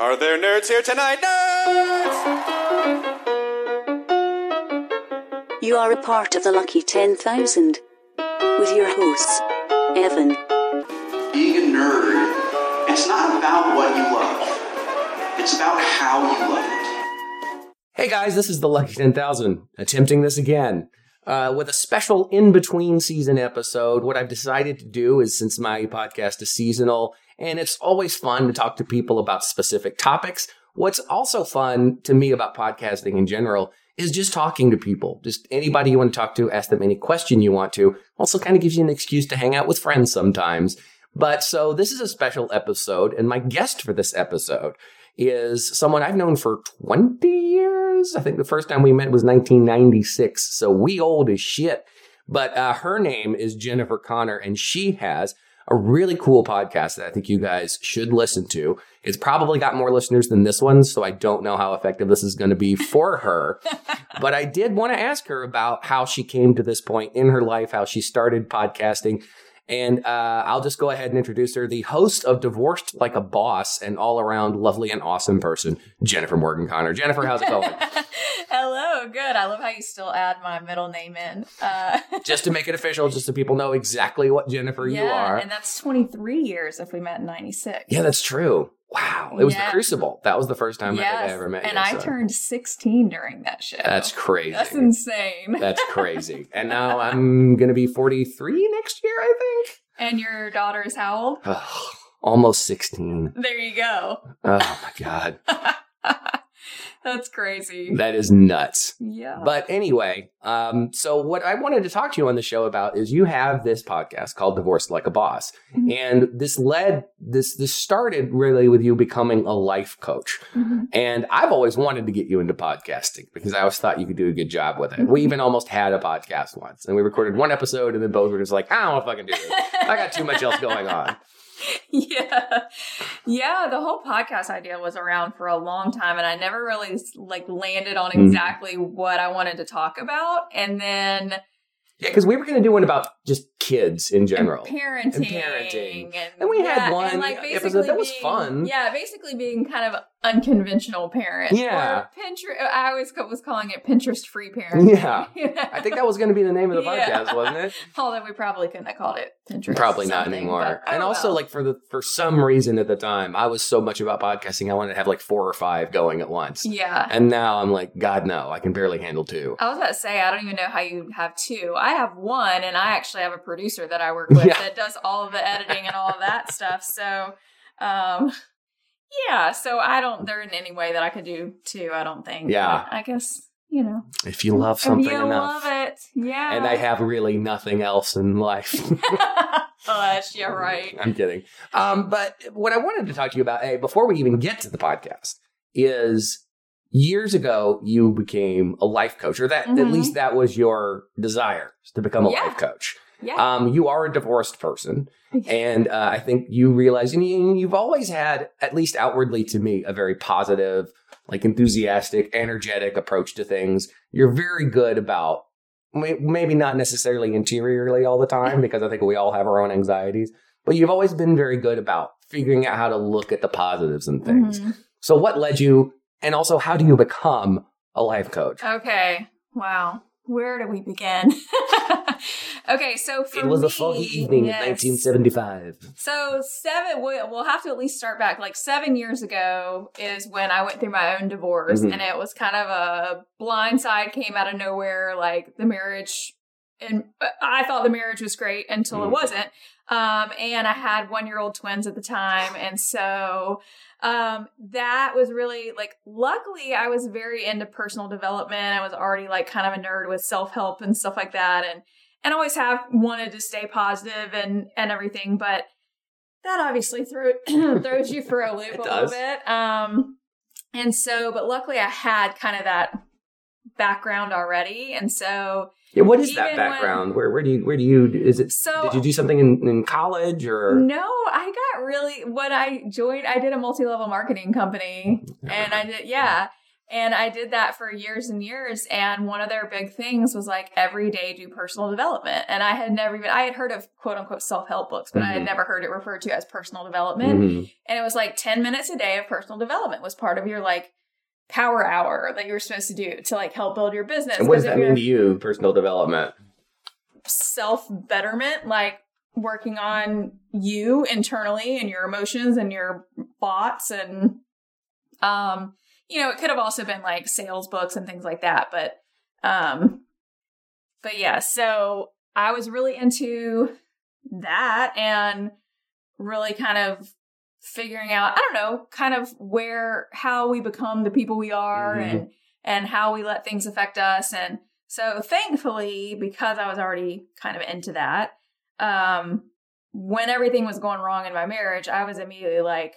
Are there nerds here tonight? Nerds! You are a part of the lucky 10,000 with your hosts, Evan, being a nerd, it's not about what you love. It's about how you love it. Hey guys, this is the Lucky 10,000, attempting this again. Uh, with a special in between season episode, what I've decided to do is since my podcast is seasonal and it's always fun to talk to people about specific topics, what's also fun to me about podcasting in general is just talking to people. Just anybody you want to talk to, ask them any question you want to. Also kind of gives you an excuse to hang out with friends sometimes. But so this is a special episode, and my guest for this episode is someone I've known for 20 years. I think the first time we met was 1996. So we old as shit. But uh, her name is Jennifer Connor, and she has a really cool podcast that I think you guys should listen to. It's probably got more listeners than this one, so I don't know how effective this is going to be for her. but I did want to ask her about how she came to this point in her life, how she started podcasting. And uh, I'll just go ahead and introduce her, the host of Divorced Like a Boss and all around lovely and awesome person, Jennifer Morgan Connor. Jennifer, how's it going? Hello, good. I love how you still add my middle name in. Uh, just to make it official, just so people know exactly what Jennifer yeah, you are. and that's 23 years if we met in 96. yeah, that's true. Wow. It was Yeah. the Crucible. That was the first time I think I ever met you. and you. I so- turned 16 during that show. That's crazy. That's insane. That's crazy. And now I'm going to be 43 next year, I think. and your daughter is how old? Ugh, almost 16. There you go. Oh my God. That's crazy. That is nuts. yeah. But anyway, um, so what I wanted to talk to you on the show about is you have this podcast called Divorced Like a Boss. Mhm. And this led this this started really with you becoming a life coach. Mhm. And I've always wanted to get you into podcasting because I always thought you could do a good job with it. We even almost had a podcast once and we recorded one episode and then both were just like, I don't if I can do this. I got too much else going on. yeah yeah the whole podcast idea was around for a long time and i never really like landed on Mhm. exactly what i wanted to talk about and then Yeah, because we were going to do one about just kids in general. and parenting And parenting. and, And we had one like, episode basically that was being- fun. yeah basically being kind of unconventional parent Yeah. or pinterest i always was calling it pinterest free parent Yeah. I think that was going to be the name of the Yeah. podcast, wasn't it? although we probably couldn't have called it pinterest Probably not anymore. and also, like for the for some reason at the time, I was so much about podcasting, I wanted to have like four or five going at once. yeah And now I'm like, God, no, I can barely handle two. I was about to say, I don't even know how you have two. I have one, and I actually have a producer that I work with Yeah. that does all of the editing and all of that stuff. So, um, yeah, so I don't, there isn't any way that I could do two, I don't think. Yeah. I guess, you know. If you love something if you enough, love it. Yeah. and I have really nothing else in life. Gosh, yeah, right. I'm kidding. Um, but what I wanted to talk to you about, hey, before we even get to the podcast, is years ago you became a life coach, or that at Mhm. least that was your desire to become a Yeah. life coach. Yeah. Um, you are a divorced person, and uh, I think you realize, and you, you've always had, at least outwardly to me, a very positive, like enthusiastic, energetic approach to things. You're very good about maybe not necessarily interiorly all the time, because I think we all have our own anxieties, but you've always been very good about figuring out how to look at the positives and things. Mhm. So, what led you, and also how do you become a life coach? Okay. Wow. Where do we begin? okay, so it was a foggy evening yes. in 1975. So seven, we- we'll have to at least start back. Like seven years ago is when I went through my own divorce, Mhm. and it was kind of a blind side, came out of nowhere. Like the marriage, and I thought the marriage was great until it wasn't. Um, and I had one year old twins at the time, and so um that was really like luckily i was very into personal development i was already like kind of a nerd with self-help and stuff like that and and always have wanted to stay positive and and everything but that obviously throw, throws you for a loop a does. little bit um and so but luckily i had kind of that background already and so Yeah, what is that Even when- background? where where do you where do you is it? So- did you do something in, in college or? no i got really when i joined i did a multi-level marketing company and I did, yeah. And I did that for years and years. And one of their big things was like every day do personal development. And I had never even, I had heard of quote unquote self help books, but I had Mhm. never heard it referred to as personal development. Mhm. And it was like 10 minutes a day of personal development was part of your like power hour that you were supposed to do to like help build your business. And what does that mean to you, personal development? Self betterment, like working on you internally and your emotions and your thoughts and um you know it could have also been like sales books and things like that but um but yeah so i was really into that and really kind of figuring out i don't know kind of where how we become the people we are Mhm. and and how we let things affect us and so thankfully because i was already kind of into that um when everything was going wrong in my marriage i was immediately like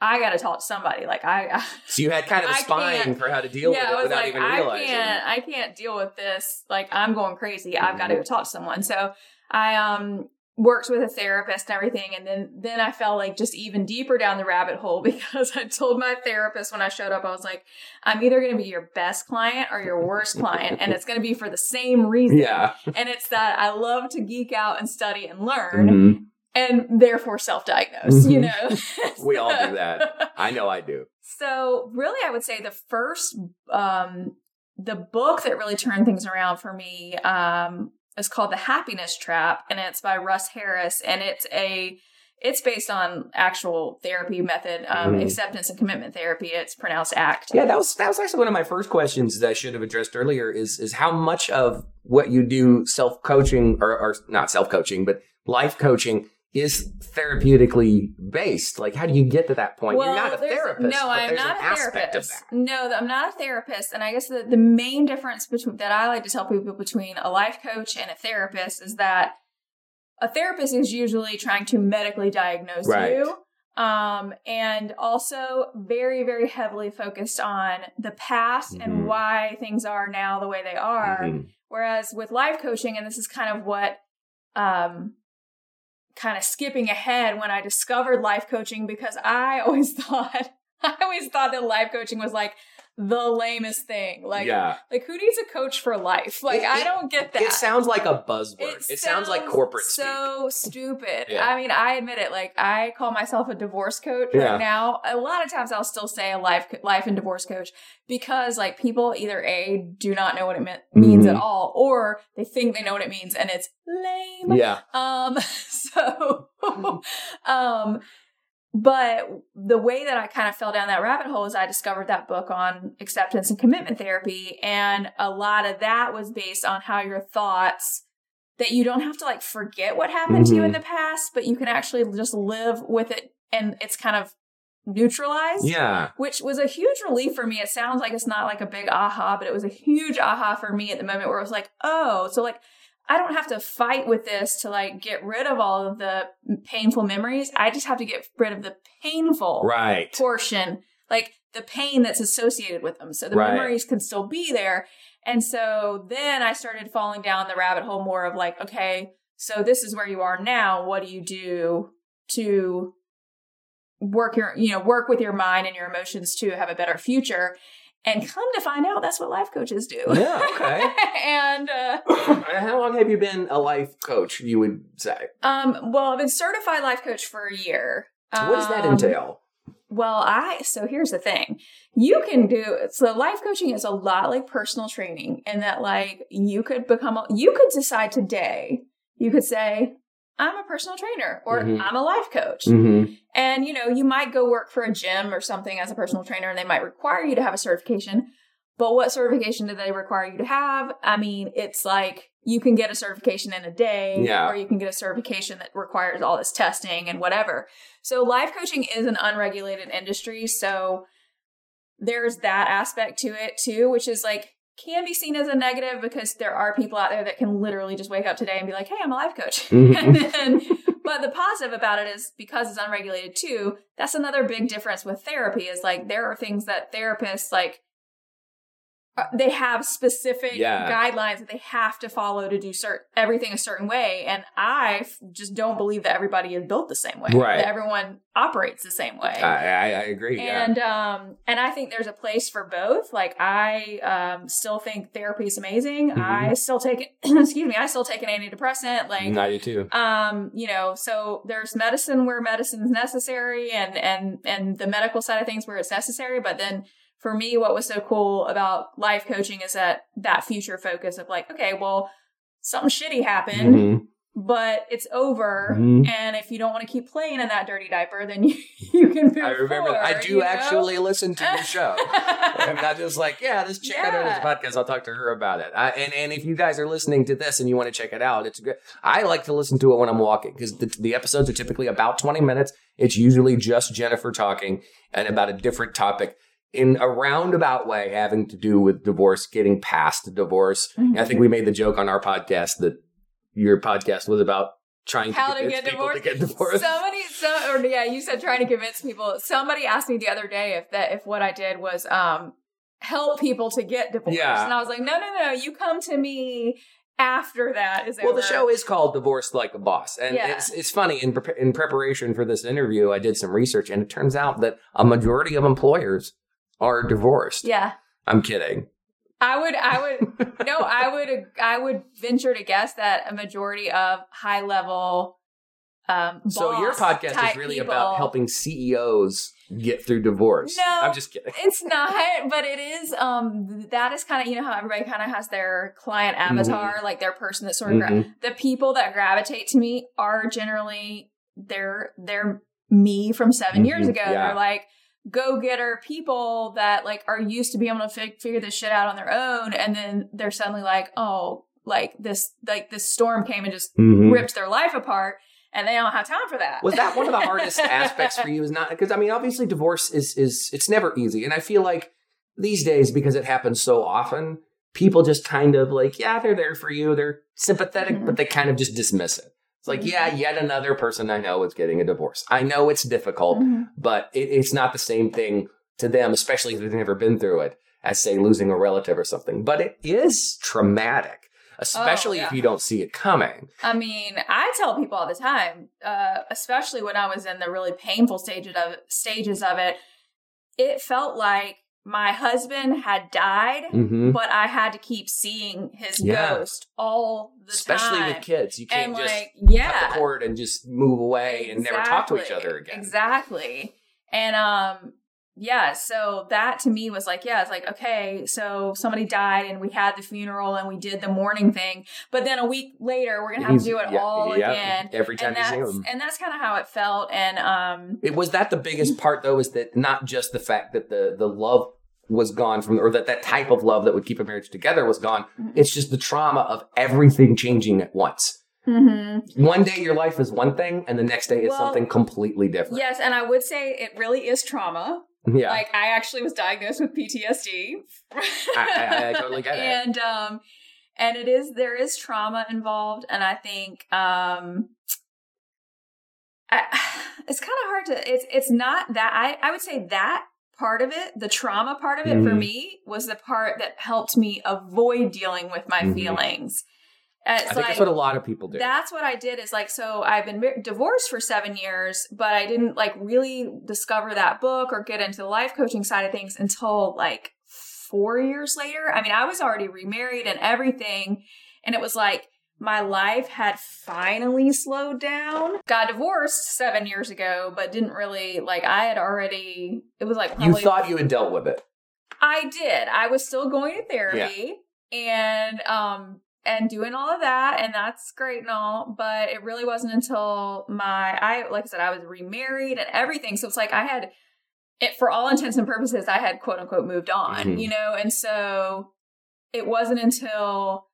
i gotta talk to somebody like i I So you had kind of a spine for how to deal yeah, with I it without like, even I realizing. can't, I can't deal with this. Like, I'm going crazy. I've got to Mm-hmm. go talk to someone. So I um worked with a therapist and everything, and then then I fell like just even deeper down the rabbit hole because I told my therapist when I showed up, I was like, I'm either going to be your best client or your worst client, and it's going to be for the same reason. Yeah. and it's that I love to geek out and study and learn, Mhm. and therefore self-diagnose. You Mhm. know, We all do that. I know I do. So really, I would say the first, um, the book that really turned things around for me, um, is called The Happiness Trap, and it's by Russ Harris, and it's a, it's based on actual therapy method, um, Mhm. acceptance and commitment therapy. It's pronounced ACT. Yeah, that was that was actually one of my first questions that I should have addressed earlier. Is is how much of what you do self coaching or, or not self coaching, but life coaching is therapeutically based. Like, how do you get to that point? You're not a therapist. No, I'm not a therapist. No, I'm not a therapist. And I guess the, the main difference between that I like to tell people between a life coach and a therapist is that a therapist is usually trying to medically diagnose Right. you. Um, and also very, very heavily focused on the past Mhm. and why things are now the way they are. Mhm. Whereas with life coaching, and this is kind of what, um, kind of skipping ahead when I discovered life coaching because I always thought, I always thought that life coaching was like the lamest thing. Like, yeah, like who needs a coach for life? Like, It- I don't get that. it sounds like a buzzword. It, sounds, like corporate speak. so stupid. Yeah. I mean, I admit it. Like, I call myself a divorce coach Yeah. right now. A lot of times, I'll still say a life life and divorce coach because, like, people either a do not know what it meant, means Mhm. at all, or they think they know what it means, and it's lame. Yeah, Um, so, um, but the way that I kind of fell down that rabbit hole is I discovered that book on acceptance and commitment therapy. And a lot of that was based on how your thoughts that you don't have to like forget what happened to you in Mhm. the past, but you can actually just live with it and it's kind of neutralized yeah. which was a huge relief for me. It sounds like it's not like a big aha, but it was a huge aha for me at the moment where it was like, oh, so like I don't have to fight with this to like get rid of all of the painful memories. I just have to get rid of the painful Right. portion, like the pain that's associated with them. So the Right. memories can still be there. And so then I started falling down the rabbit hole more of like, okay, so this is where you are now. What do you do to work your, you know, work with your mind and your emotions to have a better future? And come to find out, that's what life coaches do. Yeah, okay. and uh, How long have you been a life coach? You would say. um, well, I've been certified life coach for a year. what does that Um, entail? Well, I so here's the thing. You can do so life coaching is a lot like personal training in that like you could become a, you could decide today. You could say I'm a personal trainer or Mhm. I'm a life coach. Mm-hmm. And you know, you might go work for a gym or something as a personal trainer and they might require you to have a certification. But what certification do they require you to have? I mean, it's like you can get a certification in a day Yeah. or you can get a certification that requires all this testing and whatever. So life coaching is an unregulated industry, so there's that aspect to it too, which is like can be seen as a negative because there are people out there that can literally just wake up today and be like, "Hey, I'm a life coach." Mhm. and then but the positive about it is because it's unregulated too, that's another big difference with therapy is like there are things that therapists like uh, they have specific Yeah. guidelines that they have to follow to do certain everything a certain way and i f- just don't believe that everybody is built the same way Right. that everyone operates the same way I, I, I agree. yeah. and um and i think there's a place for both like i um still think therapy is amazing Mhm. i still take excuse me i still take an antidepressant like I do too. um you know so there's medicine where medicine's necessary and and and the medical side of things where it's necessary but then for me what was so cool about life coaching is that that future focus of like okay well something shitty happened Mhm. but it's over Mhm. and if you don't want to keep playing in that dirty diaper then you, you can move I remember. I do you know? actually listen to your show. I'm not just like, yeah, this chick I know this podcast. I'll talk to her about it. I, and and if you guys are listening to this and you want to check it out, it's good. I like to listen to it when I'm walking because the, the episodes are typically about 20 minutes. It's usually just Jennifer talking and about a different topic in a roundabout way having to do with divorce, getting past divorce. Mm-hmm. I think we made the joke on our podcast that your podcast was about trying how to to get people divorced. to get divorced. Somebody, so, or yeah, you said trying to convince people. Somebody asked me the other day if that if what I did was um help people to get divorced, Yeah. and I was like, no, no, no, you come to me after that is Well, over. the show is called "Divorced Like a Boss," and Yeah. it's it's funny. In pre- in preparation for this interview, I did some research, and it turns out that a majority of employers are divorced. Yeah, I'm kidding. I would, I would, no, I would, I would venture to guess that a majority of high level. Um, So your podcast is really people- about helping CEOs get through divorce. No. I'm just kidding. It's not, but it is. Um, that is kind of you know how everybody kind of has their client avatar, like their person that sort of. Gra- Mhm. the people that gravitate to me are generally they're they're me from 7 years Mhm, ago. yeah. They're like go getter people that like are used to being able to fi- figure this shit out on their own, and then they're suddenly like, oh, like this like this storm came and just Mhm. ripped their life apart, and they don't have time for that. Was that one of the hardest aspects for you? Is not because I mean, obviously, divorce is is it's never easy, and I feel like these days because it happens so often, people just kind of like, yeah, they're there for you, they're sympathetic, Mhm. but they kind of just dismiss it. It's like, yeah, yet another person I know is getting a divorce. I know it's difficult, Mhm. but it, it's not the same thing to them, especially if they've never been through it, as say losing a relative or something. But it is traumatic, especially if Oh, yeah. you don't see it coming. I mean, I tell people all the time, uh, especially when I was in the really painful stages of stages of it. It felt like my husband had died, hmm but I had to keep seeing his Yeah. ghost all the Especially time. Especially with kids, you can't and just like, cut yeah, the cord and just move away and never talk to each other again. Exactly. And um yeah, so that to me was like, yeah, it's like, okay, so somebody died and we had the funeral and we did the mourning thing, but then a week later we're gonna have to do it Yeah, all yeah, again. Every time And you see that's them. and that's kind of how it felt. And um It was that the biggest part though, is that not just the fact that the the love was gone from or that that type of love that would keep a marriage together was gone. Mhm. It's just the trauma of everything changing at once. Mm-hmm. One day your life is one thing, and the next day it's Well, something completely different. Yes, and I would say it really is trauma. Yeah, Like I actually was diagnosed with PTSD. I, I, I totally get it. and um and it is there is trauma involved and i think um I, it's kind of hard to it's it's not that i i would say that part of it the trauma part of it for Mhm. me was the part that helped me avoid dealing with my Mhm. feelings it's I think like that's what a lot of people do. that's what I did is like, so I've been mar- divorced for seven years, but I didn't like really discover that book or get into the life coaching side of things until like four years later. I mean, I was already remarried and everything. And it was like my life had finally slowed down. Got divorced seven years ago, but didn't really like, I had already, it was like, you thought you had dealt with it. I did. I was still going to therapy and um and doing all of that and that's great and all, but it really wasn't until my I like I said I was remarried and everything. So it's like I had it for all intents and purposes I had quote unquote moved on, Mhm. you know, and so it wasn't until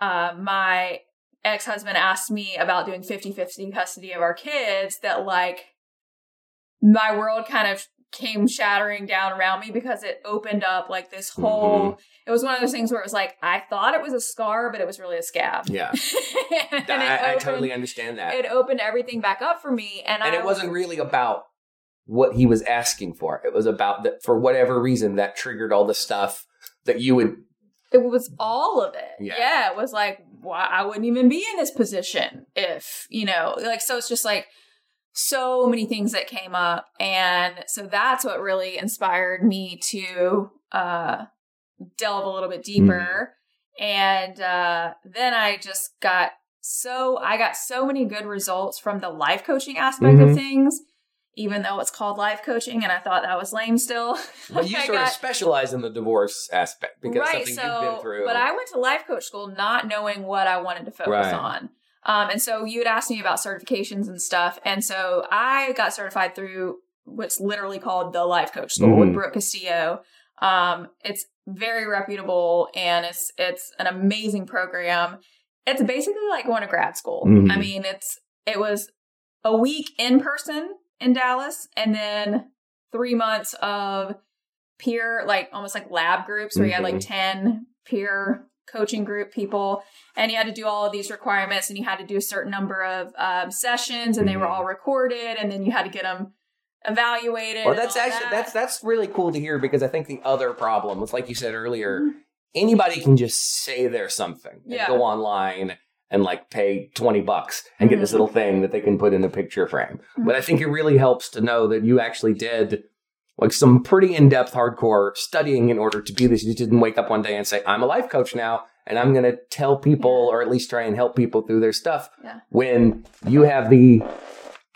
uh my ex-husband asked me about doing 50-50 custody of our kids that like my world kind of came shattering down around me because it opened up like this mm-hmm. whole it was one of those things where it was like I thought it was a scar but it was really a scab. Yeah, and I, it I totally understand that. It opened everything back up for me and, and I it wasn't really about what he was asking for. It was about that for whatever reason that triggered all the stuff that you would it was all of it. Yeah. Yeah. it was like, why I wouldn't even be in this position if, you know, like, so it's just like so many things that came up. And so that's what really inspired me to uh, delve a little bit deeper. And uh, then I just got so, I got so many good results from the life coaching aspect Mhm. of things. Even though it's called life coaching, and I thought that was lame still. well, you sort of specialize in the divorce aspect because right, something so, you've been through. But I went to life coach school not knowing what I wanted to focus Right. on. Um, and so you had asked me about certifications and stuff. And so I got certified through what's literally called the Life Coach School with Mhm. Brooke Castillo. Um, it's very reputable and it's it's an amazing program. It's basically like going to grad school. Mhm. I mean, it's it was a week in person in Dallas and then three months of peer like almost like lab groups where you had like 10 peer coaching group people and you had to do all of these requirements and you had to do a certain number of um, sessions and they were Mhm. all recorded and then you had to get them evaluated Well, that's actually that. that's that's really cool to hear because I think the other problem was like you said earlier, Mhm. anybody can just say there's something Yeah. go online and like pay 20 bucks and get this Mhm. little thing that they can put in a picture frame. But I think it really helps to know that you actually did like some pretty in-depth hardcore studying in order to be this. You didn't wake up one day and say, I'm a life coach now and I'm going to tell people or at least try and help people through their stuff Yeah. when you have the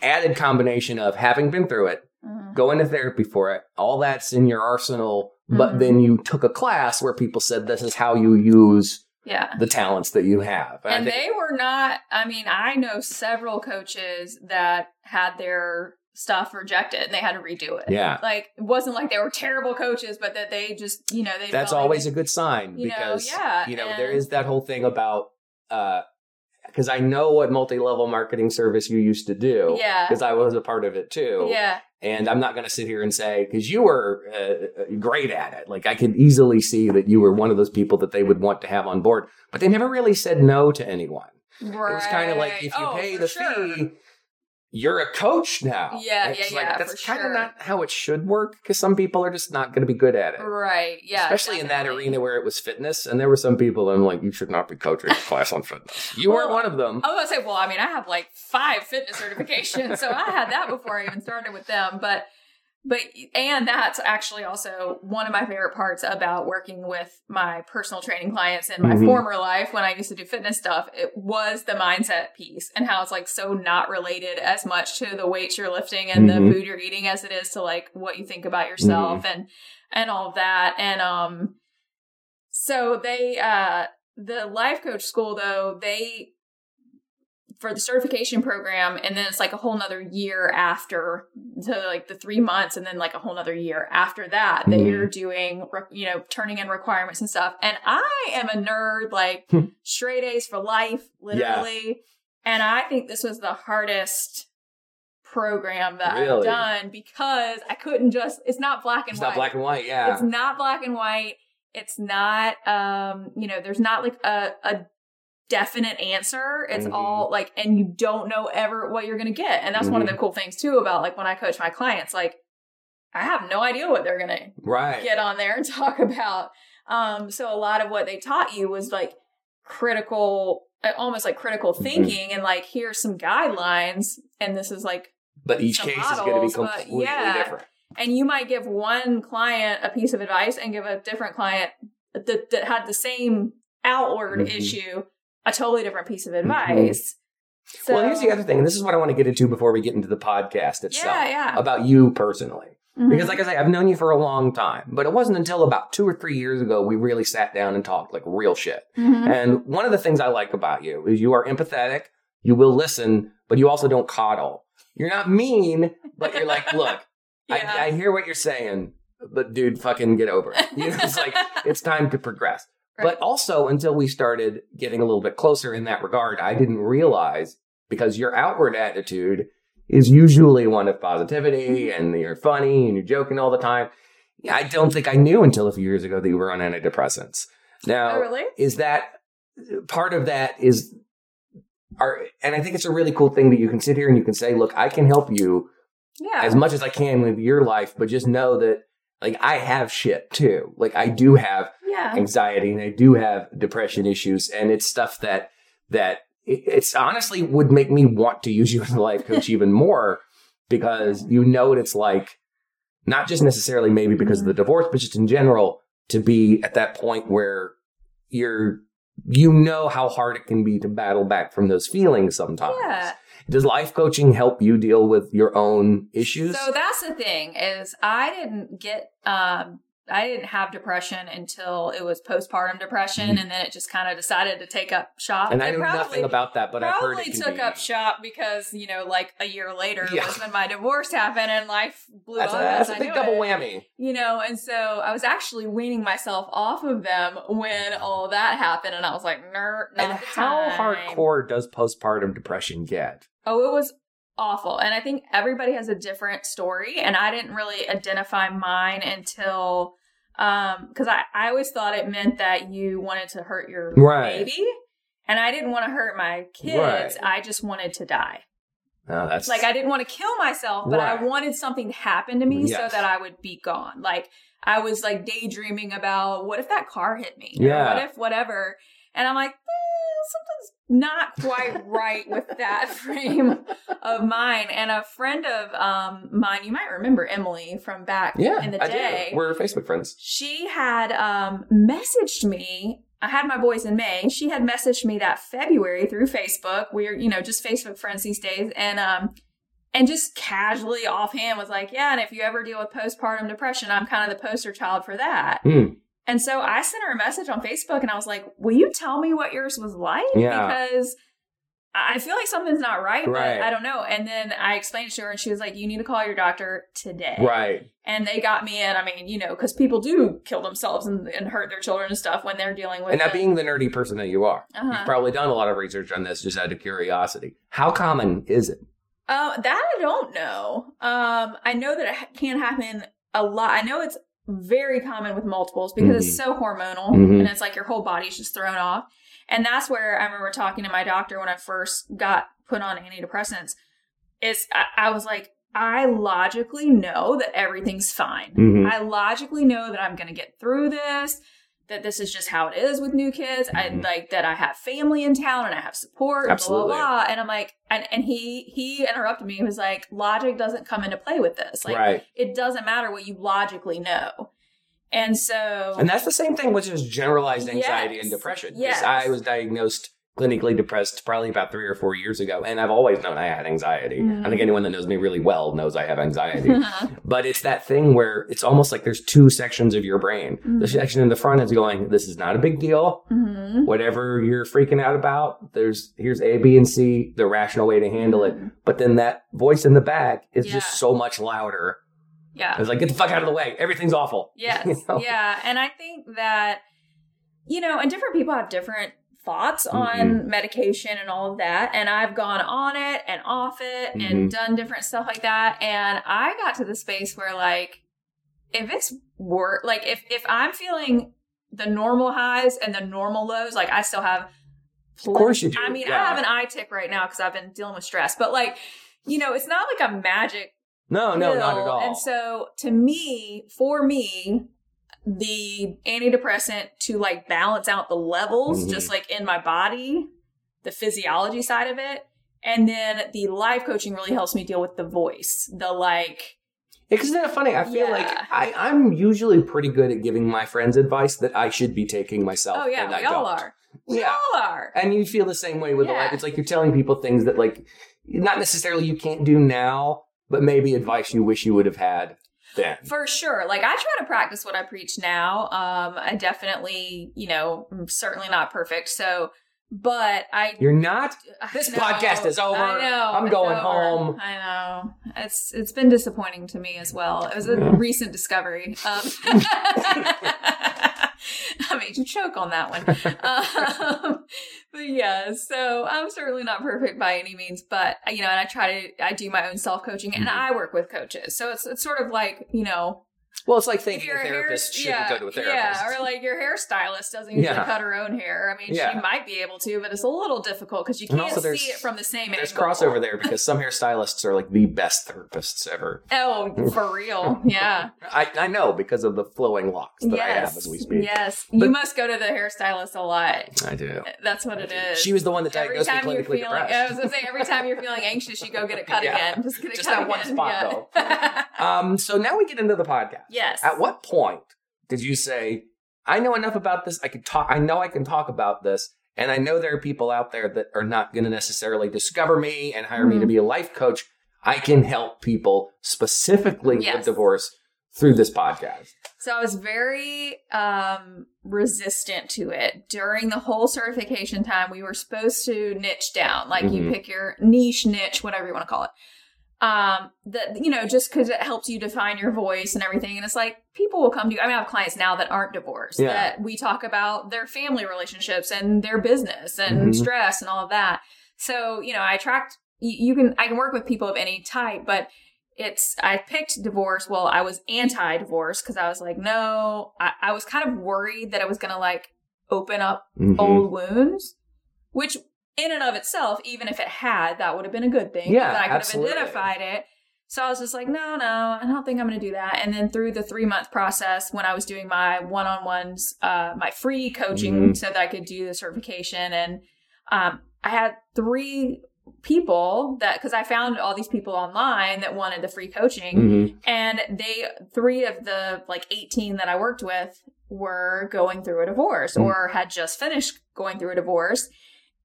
added combination of having been through it, Mhm. going to therapy for it, all that's in your arsenal. But Mhm. then you took a class where people said this is how you use yeah the talents that you have. And think- they were not i mean i know several coaches that had their stuff rejected and they had to redo it yeah, like it wasn't like they were terrible coaches but that they just you know they that's felt like always a good sign you know, because yeah, you know there and- is that whole thing about uh because I know what multi-level marketing service you used to do. Yeah. Because I was a part of it too. yeah And I'm not going to sit here and say, because you were uh, great at it. Like I could easily see that you were one of those people that they would want to have on board, but they never really said no to anyone. right. It was kind of like if you Oh, pay the sure. fee, you're a coach now. Yeah, It's yeah, like, yeah, That's kind of sure. not how it should work because some people are just not going to be good at it. right yeah Especially in that arena where it was fitness, and there were some people that I'm like, you should not be coaching a class on fitness. You weren't one of them. I was gonna say, well, I mean, I have like five fitness certifications, so I had that before I even started with them. But, but, and that's actually also one of my favorite parts about working with my personal training clients in my Mhm. former life when I used to do fitness stuff. It was the mindset piece and how it's like so not related as much to the weights you're lifting and Mhm. the food you're eating as it is to like what you think about yourself and and all of that. And um, so they uh the life coach school though they for the certification program and then it's like a whole nother year after to like the three months and then like a whole nother year after that that Mhm. you're doing you know turning in requirements and stuff and i am a nerd like Hmm. straight a's for life literally and i think this was the hardest program that Really? i've done because i couldn't just it's not black and It's white not black and white, yeah. it's not black and white. It's not um, you know, there's not like a, a definite answer. It's Mhm. all like and you don't know ever what you're gonna get. And that's one of the cool things too about like when I coach my clients, like I have no idea what they're gonna right. get on there and talk about. Um, so a lot of what they taught you was like critical uh, almost like critical Mhm. thinking and like here's some guidelines and this is like but each case is going to be models, completely yeah. different. and you might give one client a piece of advice and give a different client that, that had the same outward Mhm. issue a totally different piece of advice. So, well, here's the other thing, and this is what I want to get into before we get into the podcast itself Yeah, yeah. about you personally. Mhm. Because, like I say, I've known you for a long time, but it wasn't until about two or three years ago we really sat down and talked like real shit. Mhm. And one of the things I like about you is you are empathetic, you will listen, but you also don't coddle. You're not mean, but you're like, look, Yeah. I, I hear what you're saying, but dude, fucking get over it. You know, it's like it's time to progress. Right. But also, until we started getting a little bit closer in that regard, I didn't realize because your outward attitude is usually one of positivity mm-hmm. and you're funny and you're joking all the time. I don't think I knew until a few years ago that you were on antidepressants. Now, Oh, really? is that part of that is are and I think it's a really cool thing that you can sit here and you can say, look, I can help you Yeah. as much as I can with your life, but just know that like I have shit too. Like I do have Yeah. anxiety and I do have depression issues and it's stuff that that it- it's honestly would make me want to use you as a life coach even more because you know what it's like not just necessarily maybe because of the divorce but just in general to be at that point where you're you know how hard it can be to battle back from those feelings sometimes. Yeah. Does life coaching help you deal with your own issues? So that's the thing is I didn't get um I didn't have depression until it was postpartum depression, and then it just kind of decided to take up shop. Mm-hmm. and I It knew probably- nothing about that, but I've heard it took be. up shop because you know, like a year later Yeah. was when my divorce happened and life blew That's a, up. that's as a I big double it. whammy. You know, and so I was actually weaning myself off of them when all that happened, and I was like, "Nerd, And how time." hardcore does postpartum depression get? Oh, it was awful. And I think everybody has a different story. And I didn't really identify mine until um because I, I always thought it meant that you wanted to hurt your Right. baby. And I didn't want to hurt my kids. Right. I just wanted to die. No, that's Like I didn't want to kill myself, but I wanted something to happen to me so that I would be gone. Like I was like daydreaming about what if that car hit me? Yeah. Or what if whatever? And I'm like, eh, something's not quite right with that frame of mine. And a friend of um mine, you might remember Emily from back yeah, in the I day do. We're Facebook friends. she had um, messaged me. I had my boys in May. She had messaged me that February through Facebook. We're, you know, just Facebook friends these days. And, um, and just casually offhand was like, yeah, and if you ever deal with postpartum depression, I'm kind of the poster child for that. Hmm. And so I sent her a message on Facebook and I was like, will you tell me what yours was like? Yeah. Because I feel like something's not right, Right. but I don't know. And then I explained it to her and she was like, you need to call your doctor today Right. and they got me in. I mean, you know, because people do kill themselves and, and hurt their children and stuff when they're dealing with. And now being the nerdy person that you are, Uh-huh. you've probably done a lot of research on this just out of curiosity. How common is it? Uh, that I don't know. Um, I know that it can happen a lot. I know it's very common with multiples because it's so hormonal Mhm. and it's like your whole body's just thrown off. And that's where I remember talking to my doctor when I first got put on antidepressants. Is I, I was like, I logically know that everything's fine. Mhm. I logically know that I'm going to get through this. That this is just how it is with new kids. I Mhm. like that I have family in town and I have support. and Absolutely. Blah, blah, blah. And I'm like, and, and he he interrupted me. He was like, logic doesn't come into play with this. Like, right. it doesn't matter what you logically know. And so, And that's the same thing with just generalized anxiety Yes. and depression. Yes. I was diagnosed clinically depressed probably about three or four years ago, and I've always known I had anxiety. Mhm. I think anyone that knows me really well knows I have anxiety. but it's that thing where it's almost like there's two sections of your brain. The Mhm. section in the front is going, "This is not a big deal. Mhm. Whatever you're freaking out about, there's here's A, B, and C, the rational way to handle it." Mhm. But then that voice in the back is Yeah. just so much louder. yeah. It's like, "Get the fuck out of the way! Everything's awful." Yes. You know? Yeah. And I think that, you know, and different people have different thoughts Mm-hmm. on medication and all of that. And I've gone on it and off it Mm-hmm. and done different stuff like that. And I got to the space where like, if it's work, like if, if I'm feeling the normal highs and the normal lows, like I still have. Of course you do, I mean, I have an eye tick right now because I've been dealing with stress, but like, you know, it's not like a magic No, no, not at all. And so to me, for me, the antidepressant to like balance out the levels, Mhm. just like in my body, the physiology side of it. And then the life coaching really helps me deal with the voice, the like, Isn't that funny? I feel Yeah. like I, I'm usually pretty good at giving my friends advice that I should be taking myself. oh yeah, and we I all don't. are. We Yeah. all are. And you feel the same way with the life. It's like you're telling people things that, like, not necessarily you can't do now, but maybe advice you wish you would have had then. For sure. Like I try to practice what I preach now. Um, I definitely, you know, I'm certainly not perfect. So, but I You're not? This know. podcast is over. I know. I'm going home. I know. It's it's been disappointing to me as well. It was a recent discovery. Um, I made you choke on that one. Um, but yeah, so I'm certainly not perfect by any means, but you know, and I try to I do my own self coaching and Mhm. I work with coaches. So it's it's sort of like, you know, Well, it's like thinking you're a a hair, therapist shouldn't yeah, go to a therapist. yeah, or like your hairstylist doesn't usually Yeah. cut her own hair. I mean, Yeah. she might be able to, but it's a little difficult because you can't see it from the same angle. There's crossover there because some hairstylists are like the best therapists ever. Oh, for real? Yeah. I, I know because of the flowing locks that I have as we speak. Yes, But- you must go to the hairstylist a lot. I do. That's what it is. She was the one that every diagnosed me time you're clinically feeling. depressed. I was gonna say every time you're feeling anxious, you go get it cut again. Just get it Just cut that one again. spot, yeah. Um, so now we get into the podcast. Yes. At what point did you say, I know enough about this, I could talk I know I can talk about this, and I know there are people out there that are not gonna necessarily discover me and hire me Mhm. to be a life coach. I can help people specifically with divorce through this podcast. So I was very um, resistant to it during the whole certification time. We were supposed to niche down, like you Mhm. pick your niche, niche, whatever you want to call it. Um, that you know, just because it helps you define your voice and everything. And it's like people will come to you. I mean, I have clients now that aren't divorced Yeah. that we talk about their family relationships and their business and Mhm. stress and all of that. So you know, I attract. You, you can I can work with people of any type, but it's I picked divorce. Well, I was anti-divorce because I was like, no, I, I was kind of worried that I was gonna like open up Mhm. old wounds, which in and of itself, even if it had, that would have been a good thing. Yeah, that I could absolutely. have identified it. So I was just like, no, no, I don't think I'm going to do that. And then through the three month process, when I was doing my one on ones, uh, my free coaching, Mhm. so that I could do the certification, and um, I had three people that because I found all these people online that wanted the free coaching, Mhm. and they three of the like 18 that I worked with were going through a divorce Mm. or had just finished going through a divorce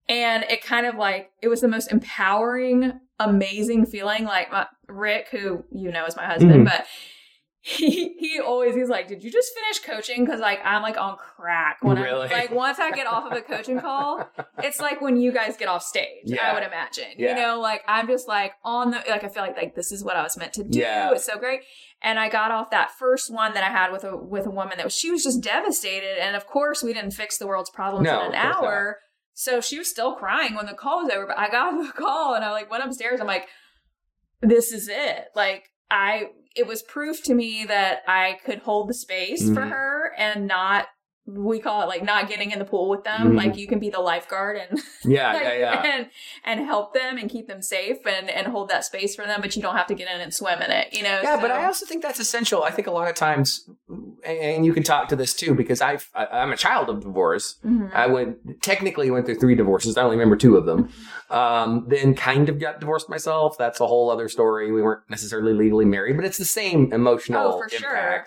and it kind of like it was the most empowering amazing feeling like my, rick who you know is my husband Mhm. but he he always he's like did you just finish coaching because like i'm like on crack when Really? i like once i get off of a coaching call it's like when you guys get off stage Yeah. i would imagine Yeah. you know like i'm just like on the like i feel like like this is what i was meant to do Yeah. it's so great and i got off that first one that i had with a with a woman that was she was just devastated and of course we didn't fix the world's problems No, in an hour. not. So she was still crying when the call was over but i got the call and i like went upstairs i'm like this is it like i it was proof to me that i could hold the space for Mhm. her and not we call it like not getting in the pool with them Mhm. like you can be the lifeguard and Yeah, yeah, yeah. and and help them and keep them safe and and hold that space for them but you don't have to get in and swim in it you know Yeah, but I also think that's essential. I think a lot of times, and you can talk to this too, because I've, I- I'm a child of divorce. Mhm. I went technically went through three divorces. I only remember two of them. Um, then kind of got divorced myself. That's a whole other story. We weren't necessarily legally married, but it's the same emotional Oh, for sure.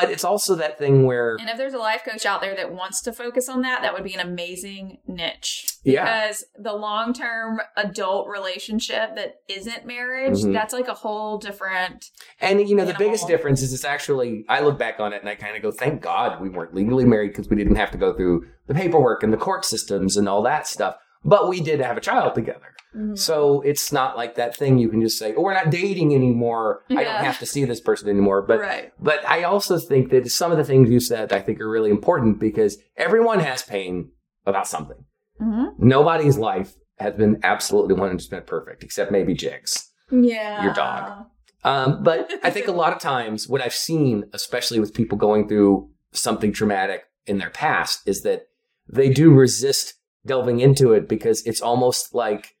But it's also that thing where And if there's a life coach out there that wants to focus on that, that would be an amazing niche. Yeah. Because the long term adult relationship that isn't marriage, Mhm. that's like a whole different. And you know, the biggest difference is it's actually I look back on it and I kind of go, thank God we weren't legally married because we didn't have to go through the paperwork and the court systems and all that stuff. But we did have a child together. Mhm. So it's not like that thing you can just say, "Oh, we're not dating anymore. I don't have to see this person anymore." But right. but I also think that some of the things you said I think are really important because everyone has pain about something. hmm Nobody's life has been absolutely 100% perfect except maybe Jigs. Yeah. Your dog. Um, but I think a lot of times what I've seen, especially with people going through something traumatic in their past, is that they do resist delving into it because it's almost like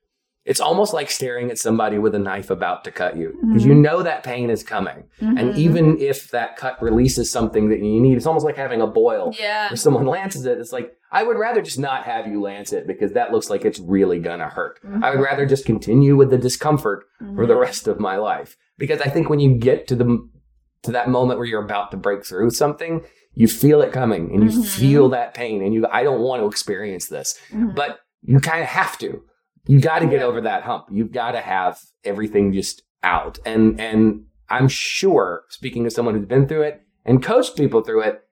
it's almost like staring at somebody with a knife about to cut you because you know that pain is coming. And Mhm. even if that cut releases something that you need, it's almost like having a boil. Yeah. If someone lances it, it's like, I would rather just not have you lance it because that looks like it's really gonna hurt. I would rather just continue with the discomfort for the Mhm. rest of my life. Because I think when you get to the to that moment where you're about to break through something, you feel it coming and you Mhm. feel that pain and you I don't want to experience this. But you kind of have to. You got to get over that hump. You've got to have everything just out. And and I'm sure speaking as someone who's been through it and coached people through it,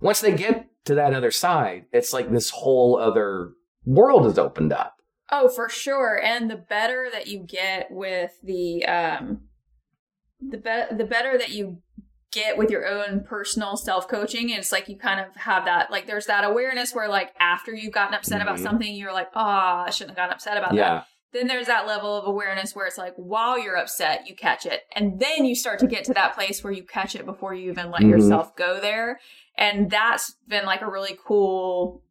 once they get to that other side, it's like this whole other world has opened up. Oh, for sure. And the better that you get with the um the be- the better that you get with your own personal self-coaching, And it's like you kind of have that like there's that awareness where like after you've gotten upset about Mhm. something, you're like, "Oh, I shouldn't have gotten upset about that." Then there's that level of awareness where it's like while you're upset, you catch it. And then you start to get to that place where you catch it before you even let Mhm. yourself go there. And that's been like a really cool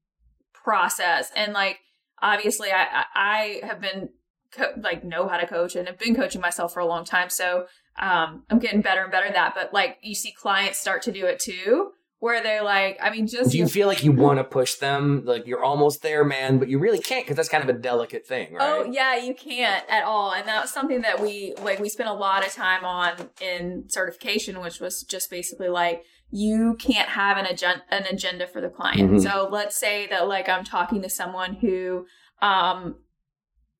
process. And like, obviously, I, I, I have been co- like, know how to coach and have been coaching myself for a long time. So, um, I'm getting better and better at that. But like, you see clients start to do it too, where they're like, I mean, just Do you feel like you want to push them? Like you're almost there, man, but you really can't because that's kind of a delicate thing, right? Oh yeah, you can't at all, and that was something that we like. We spent a lot of time on in certification, which was just basically like you can't have an agenda an agenda for the client. Mhm. So let's say that like I'm talking to someone who um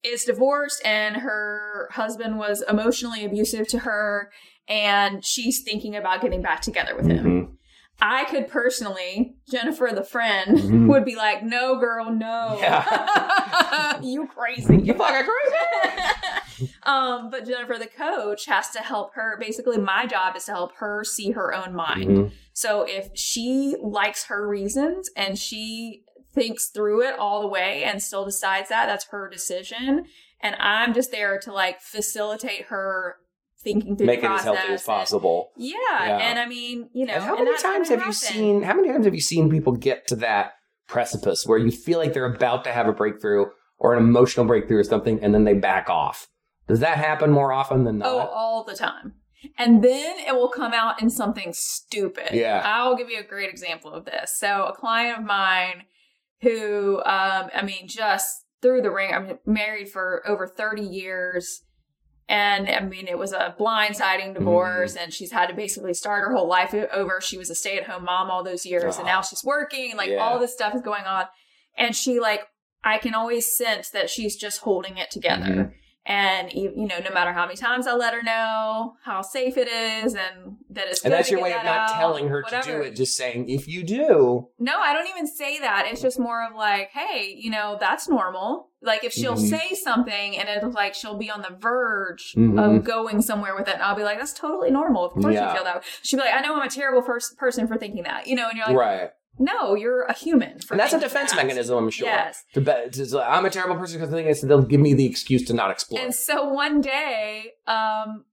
is divorced and her husband was emotionally abusive to her, and she's thinking about getting back together with him. Mhm. I could personally, Jennifer the friend, Mhm. would be like, "No, girl, no, Yeah. you crazy, You fucking crazy. um, but Jennifer the coach has to help her. Basically, my job is to help her see her own mind. Mhm. So if she likes her reasons and she thinks through it all the way and still decides that, that's her decision. And I'm just there to like facilitate her thinking through Make it as healthy as and- possible. yeah, Yeah. and I mean, you know, and how many times have you seen? How many times have you seen people get to that precipice where you feel like they're about to have a breakthrough or an emotional breakthrough or something, and then they back off? Does that happen more often than not Oh, not? all the time. And then it will come out in something stupid. Yeah. I'll give you a great example of this. So, a client of mine who, um, I mean, just through the ring, I'm married for over 30 years. And I mean, it was a blindsiding divorce, Mm-hmm. and she's had to basically start her whole life over. She was a stay at home mom all those years, and Ah. now she's working, and like Yeah. all this stuff is going on. And she, like, I can always sense that she's just holding it together. Mhm. And you know, no matter how many times I let her know how safe it is, and that it's And that's your way of not out, telling her whatever. to do it, just saying, if you do, No, I don't even say that. It's just more of like, hey, you know, that's normal. Like if she'll Mhm. say something and it's like she'll be on the verge Mhm. of going somewhere with it, and I'll be like, that's totally normal. Of course Yeah. you feel that. way. She'll be like, I know I'm a terrible first person for thinking that, you know, and you're like, right. No, you're a human. For And that's a defense that. mechanism, I'm sure. Yes. To bet, to, like, I'm a terrible person because I think it's, they'll give me the excuse to not explore. And so one day, um,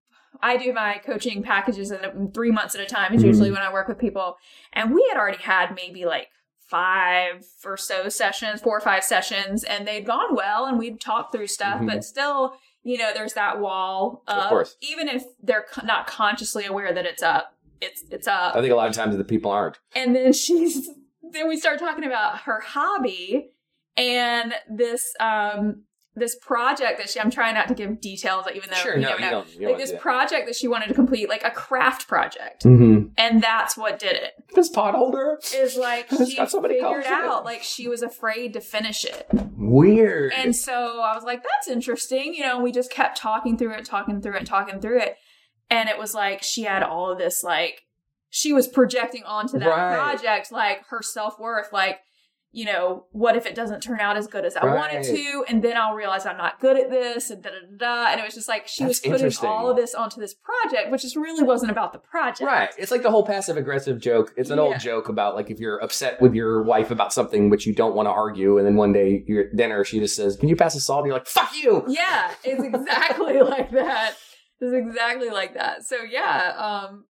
I do my coaching packages in three months at a time. Is Mhm. usually when I work with people, and we had already had maybe like five or so sessions, four or five sessions, and they'd gone well, and we'd talked through stuff, Mhm. but still, you know, there's that wall. Of course. even if they're not consciously aware that it's up, it's it's up. I think a lot of times the people aren't. And then she's then we start talking about her hobby and this um this project that she I'm trying not to give details even though Sure, you no, you know. don't. You don't like this that. project that she wanted to complete, like a craft project. Mm-hmm. And that's what did it. This pot holder? Is like she got so many figured it. out like she was afraid to finish it. Weird. And so I was like, that's interesting. You know, we just kept talking through it, talking through it, talking through it. And it was like she had all of this, like, she was projecting onto that Right. project, like her self worth, like, you know, what if it doesn't turn out as good as I want it to? And then I'll realize I'm not good at this, and da da da. And it was just like she That's was putting all of this onto this project, which just really wasn't about the project. Right. It's like the whole passive aggressive joke. It's an Yeah. old joke about like if you're upset with your wife about something which you don't want to argue, and then one day you're at dinner, she just says, Can you pass a salt? And you're like, Fuck you! Yeah, it's exactly like that. It's exactly like that. So yeah, um,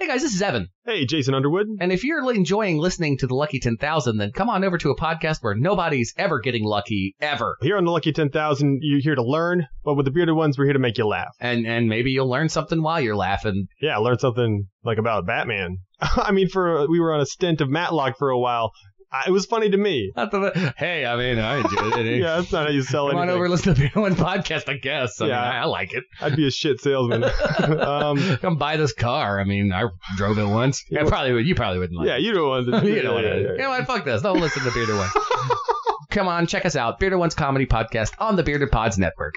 Hey guys, this is Evan. Hey, Jason Underwood. And if you're enjoying listening to the Lucky 10,000, then come on over to a podcast where nobody's ever getting lucky, ever. Here on the Lucky 10,000, you're here to learn, but with the Bearded Ones, we're here to make you laugh. And and maybe you'll learn something while you're laughing. Yeah, learn something like about Batman. I mean, for we were on a stint of Matlock for a while. I- It was funny to me. Not that- hey, I mean, I enjoyed it. Yeah, that's not how you sell it. Come anything. on over, and listen to the Beer One podcast. I guess. I Yeah. mean, I, I like it. I'd be a shit salesman. um, Come buy this car. I mean, I drove it once. You I probably would. You probably wouldn't like. yeah, it. you don't want to. you know what? yeah, I yeah, You know what? Fuck this. Don't listen to Bearded Ones. Come on, check us out. Bearded Ones Comedy Podcast on the Bearded Pods Network.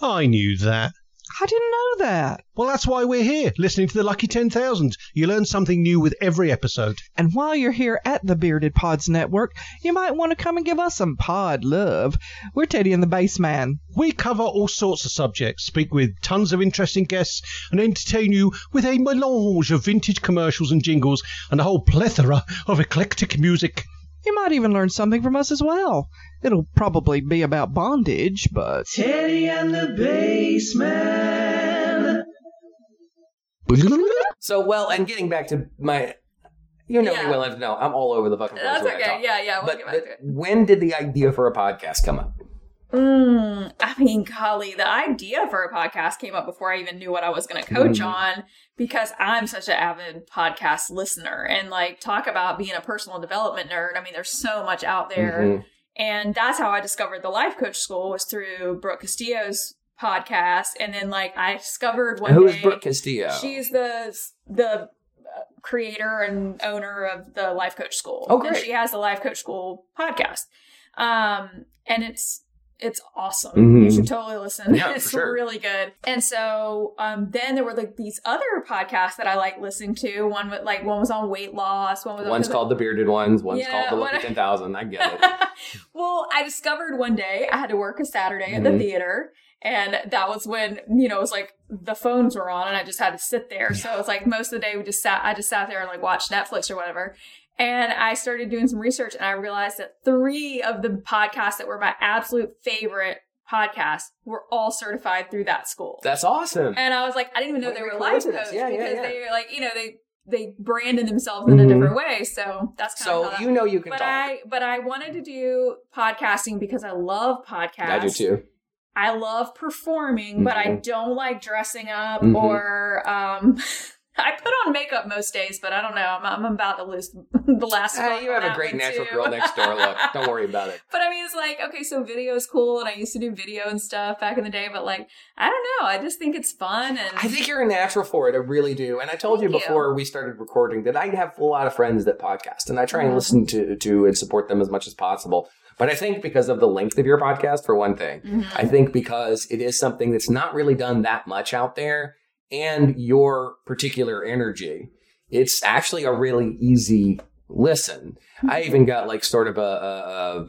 I knew that. I didn't know that. Well, that's why we're here, listening to the Lucky 10,000. You learn something new with every episode. And while you're here at the Bearded Pods Network, you might want to come and give us some pod love. We're Teddy and the Bassman. We cover all sorts of subjects, speak with tons of interesting guests, and entertain you with a melange of vintage commercials and jingles and a whole plethora of eclectic music. You might even learn something from us as well. It'll probably be about bondage, but. Teddy and the Bassman. So, well, and getting back to my, you know me Yeah. well enough to know I'm all over the fucking place That's when I okay. talk. Yeah, yeah. We'll But, get back but to it. when did the idea for a podcast come up? Mm, I mean, golly, the idea for a podcast came up before I even knew what I was going to coach Mhm. on because I'm such an avid podcast listener and like talk about being a personal development nerd. I mean, there's so much out there. Mhm. And that's how I discovered the life coach school was through Brooke Castillo's podcast. And then like I discovered one Who day is Brooke Castillo? she's the the uh, creator and owner of the life coach school. Oh, And she has the life coach school podcast. Um, and it's it's awesome. Mhm. You should totally listen. Yeah, it's sure. really good. And so um, then there were like these other podcasts that I like listening to. One with like one was on weight loss. One was One's called the Bearded Ones. One's Yeah, called the Lucky Ten Thousand. I get it. well, I discovered one day I had to work a Saturday at the Mhm. theater. And that was when, you know, it was like the phones were on and I just had to sit there. So it was like most of the day we just sat, I just sat there and like watched Netflix or whatever. And I started doing some research and I realized that three of the podcasts that were my absolute favorite podcasts were all certified through that school. That's awesome. And I was like, I didn't even know What they were life coincidence. coach Yeah, because yeah. they were like, you know, they they branded themselves in a Mhm. different way. So that's kind of So you know you can but talk. I but I wanted to do podcasting because I love podcasts. I do too. I love performing, but I Mhm. don't like dressing up Mhm. or um I put on makeup most days, but I don't know. I'm, I'm about to lose the last. Spot you have a great natural too. girl next door. Look, don't worry about it. But I mean, it's like okay, so video is cool, and I used to do video and stuff back in the day. But like, I don't know. I just think it's fun, and I think you're a natural for it. I really do. And I told you Thank you. before we started recording that I have a lot of friends that podcast, and I try and Mhm. listen to to and support them as much as possible. But I think because of the length of your podcast, for one thing, Mhm. I think because it is something that's not really done that much out there, and your particular energy, it's actually a really easy listen. I even got like sort of a, a, a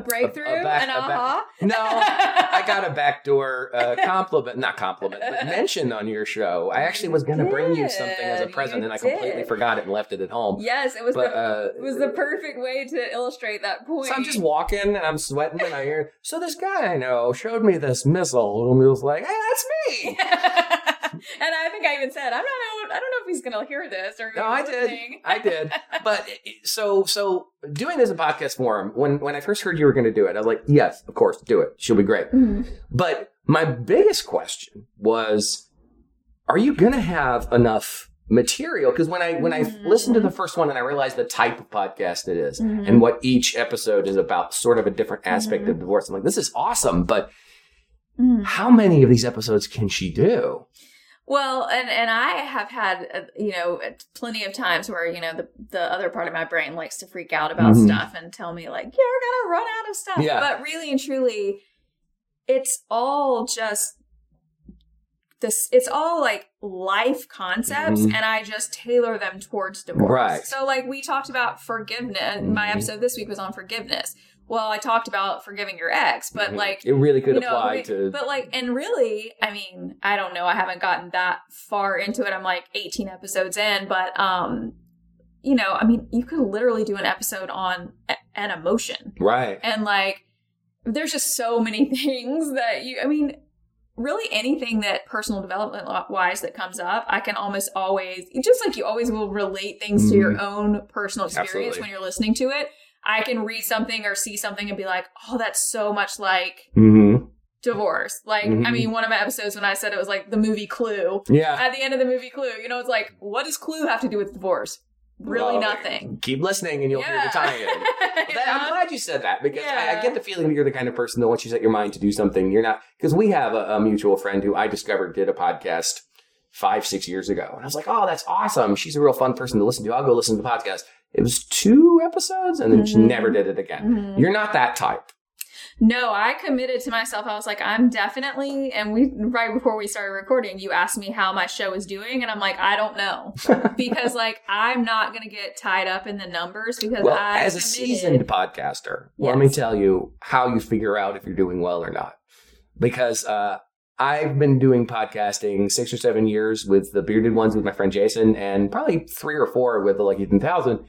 breakthrough, a back- an a back- no. I got a backdoor uh, compliment, not compliment, but mention on your show. I actually was going to bring you something as a present, you and I completely did. forgot it and left it at home. Yes, it was. But the, uh, it was the perfect way to illustrate that point. so I'm just walking and I'm sweating and I hear. So this guy I know showed me this missile and he was like, "Hey, that's me." and I think I even said, "I don't know. I don't know if he's going to hear this or." No, I did. I did. But so so doing this in podcast form. When when I first heard you were going to do it, I was like, "Yes, of course, do it. She'll be great." Mhm. But my biggest question was, are you going to have enough material? Because when I when I Mhm. listened to the first one and I realized the type of podcast it is Mhm. and what each episode is about, sort of a different aspect Mhm. of divorce, I'm like, this is awesome. But Mhm. how many of these episodes can she do? Well, and and I have had uh, you know plenty of times where you know the the other part of my brain likes to freak out about Mhm. stuff and tell me like you're gonna run out of stuff. Yeah. But really and truly, it's all just this. It's all like life concepts, Mhm. and I just tailor them towards divorce. Right. So like we talked about forgiveness. My Mhm. episode this week was on forgiveness. Well, I talked about forgiving your ex, but Mhm. like it really could you know, apply we- to. But like, and really, I mean, I don't know. I haven't gotten that far into it. I'm like 18 episodes in, but um, you know, I mean, you could literally do an episode on a- an emotion, right. and like, there's just so many things that you. I mean. Really, anything that personal development wise that comes up, I can almost always, just like you always will relate things to your own personal experience Mm-hmm. Absolutely. when you're listening to it. I can read something or see something and be like, oh, that's so much like Mm-hmm. divorce. Like, I Mhm. mean, one of my episodes when I said it was like the movie Clue. Yeah. At the end of the movie Clue, you know, it's like, what does Clue have to do with divorce? Really Well, nothing. Keep listening and you'll hear the tie-in. That- I'm glad you said that because I, I get the feeling that you're the kind of person that once you set your mind to do something, you're not. Because we have a, a mutual friend who I discovered did a podcast five, six years ago, and I was like, "Oh, that's awesome! She's a real fun person to listen to. I'll go listen to the podcast." It was two episodes, and then she Mhm. never did it again. Mhm. You're not that type. No, I committed to myself. I was like, I'm definitely, and we, right before we started recording, you asked me how my show is doing, and I'm like, I don't know. because, like, I'm not going to get tied up in the numbers because Well, I as a committed- seasoned podcaster, let me tell you how you figure out if you're doing well or not. Because uh, I've been doing podcasting six or seven years with the bearded ones with my friend Jason, and probably three or four with the Lucky 10,000.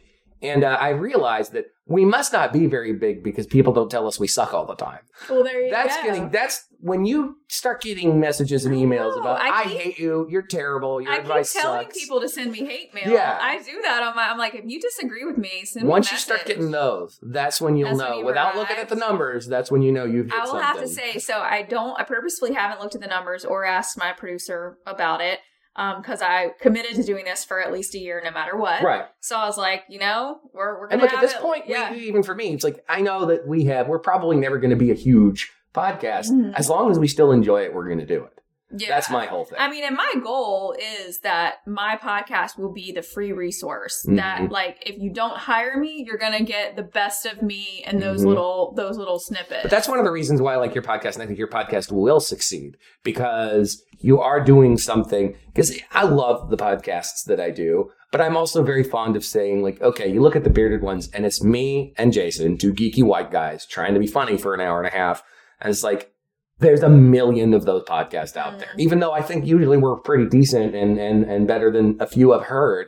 And uh, I realized that we must not be very big because people don't tell us we suck all the time. Well, there you That's go. getting that's when you start getting messages and emails about I I, keep- hate you, you're terrible, your I keep telling sucks. people to send me hate mail. Yeah. I do that on my. I'm like, if you disagree with me, send me a Once you start getting those, that's when you'll That's when know. you Without looking at the numbers, that's when you know you've hit I will something. have to say, so I don't. I purposefully haven't looked at the numbers or asked my producer about it because I committed to doing this for at least a year, no matter what. right. So I was like, you know, we're we're gonna And look at this it- point, we- yeah. even for me, it's like I know that we have. We're probably never going to be a huge podcast. Mhm. As long as we still enjoy it, we're going to do it. Yeah. That's my whole thing. I mean, and my goal is that my podcast will be the free resource Mhm. that, like, if you don't hire me, you're gonna get the best of me and those Mhm. little those little snippets. But that's one of the reasons why I like your podcast, and I think your podcast will succeed because you are doing something. Because I love the podcasts that I do, but I'm also very fond of saying, like, okay, you look at the bearded ones, and it's me and Jason, two geeky white guys, trying to be funny for an hour and a half, and it's like. There's a million of those podcasts out there. Mhm. Even though I think usually we're pretty decent and, and, and better than a few I've heard,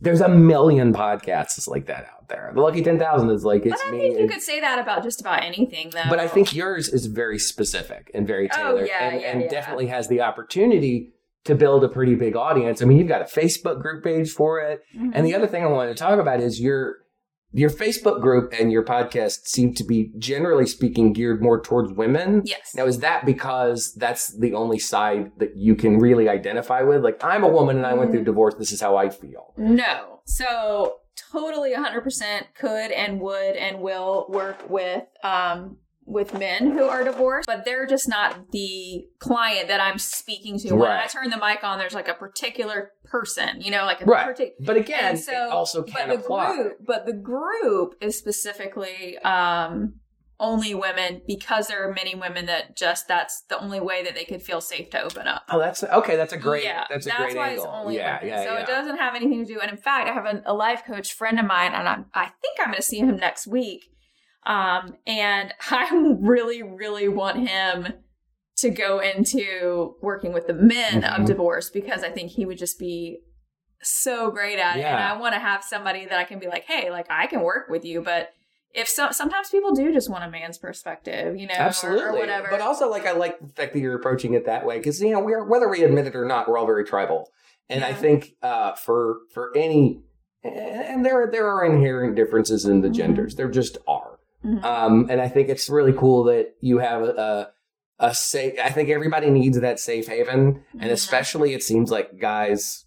there's a million podcasts like that out there. The Lucky 10,000 is like, But it's I me. think you and- could say that about just about anything, though. but I think yours is very specific and very Oh, tailored yeah, and, yeah, and yeah. definitely has the opportunity to build a pretty big audience. I mean, you've got a Facebook group page for it. Mhm. And the other thing I wanted to talk about is your your Facebook group and your podcast seem to be generally speaking geared more towards women. yes, Now, is that because that's the only side that you can really identify with? Like, I'm a woman and I went through divorce. This is how I feel. no. So totally 100% could and would and will work with um with men who are divorced, but they're just not the client that I'm speaking to. When I turn the mic on, there's like a particular person, you know, like a Right. particular. But again, And so- it also can but the group, but the group is specifically um, only women because there are many women that just that's the only way that they could feel safe to open up. Oh, that's okay. That's a great. yeah, that's a great why angle. it's only yeah, women. yeah, so yeah. it doesn't have anything to do. And in fact, I have an, a life coach friend of mine, and I'm, I think I'm going to see him next week. Um, and I really, really want him to go into working with the men Mhm. of divorce because I think he would just be so great at it. And I want to have somebody that I can be like, hey, like I can work with you, but if so, sometimes people do just want a man's perspective, you know, Absolutely. or, whatever. But also, like, I like the fact that you're approaching it that way because you know we're whether we admit it or not, we're all very tribal, and I think uh, for for any and there there are inherent differences in the Mhm. genders. There just are, Mhm. um, and I think it's really cool that you have a. A safe. I think everybody needs that safe haven, and Mhm. especially it seems like guys,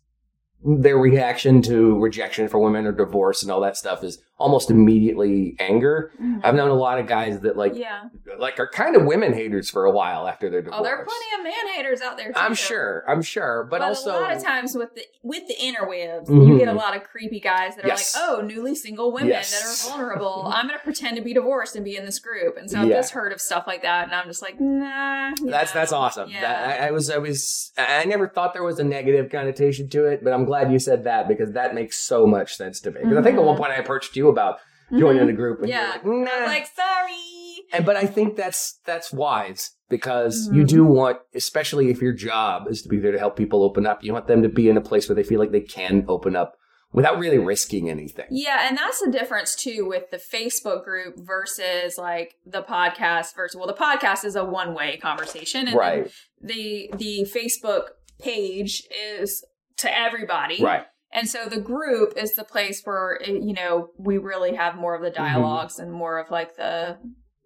their reaction to rejection for women or divorce and all that stuff is almost immediately anger. Mhm. I've known a lot of guys that like yeah. like are kind of women haters for a while after their divorce. Oh, there are plenty of man haters out there too. I'm sure. I'm sure, but, also a lot of times with the with the interwebs, Mhm. you get a lot of creepy guys that are Yes. like, "Oh, newly single women Yes. that are vulnerable. I'm going to pretend to be divorced and be in this group." And so I've Yeah. just heard of stuff like that, and I'm just like, "Nah." you that's that's awesome. Yeah. That, I, I was I was I never thought there was a negative connotation to it, but I'm glad you said that because that makes so much sense to me. Because I think at one Mhm. point I approached you about joining Mhm. a group, and Yeah. like, nah. like, "Sorry." And but I think that's that's wise because you Mhm. do want, especially if your job is to be there to help people open up, you want them to be in a place where they feel like they can open up without really risking anything. Yeah, and that's the difference too with the Facebook group versus like the podcast versus well the podcast is a one-way conversation and Right. the the Facebook page is to everybody. Right. And so the group is the place where you know we really have more of the Mm-hmm. dialogues and more of like the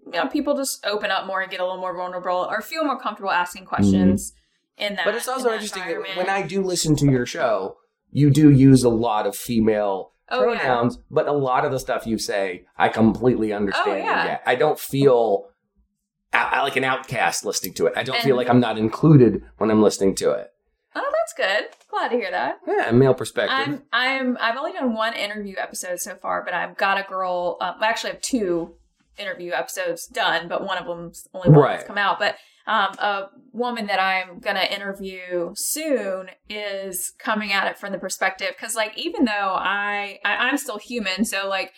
you know people just open up more and get a little more vulnerable or feel more comfortable asking questions in that. Mm-hmm. But it's also interesting that when I do listen to your show, you do use a lot of female Oh, yeah. pronouns, but a lot of the stuff you say, I completely understand Oh, yeah. I don't feel I, I like an outcast listening to it. I don't And- feel like I'm not included when I'm listening to it. oh, that's good. Glad to hear that. Yeah, male perspective. I'm I'm I've only done one interview episode so far, but I've got a girl. Um, I actually have two interview episodes done, but one of them's only one that's come out. But um, a woman that I'm gonna interview soon is coming at it from the perspective because, like, even though I, I I'm still human, so like.